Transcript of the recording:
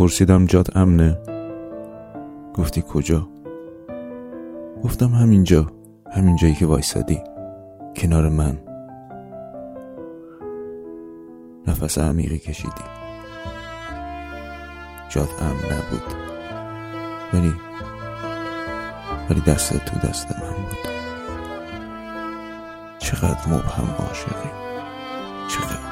پرسیدم جات امنه؟ گفتی کجا؟ گفتم همینجا همین جایی که وایسادی کنار من. نفس عمیقی کشیدی. جات امن نبود. ولی ولی دست تو دست من بود. چقدر مبهم عاشقی. چقدر.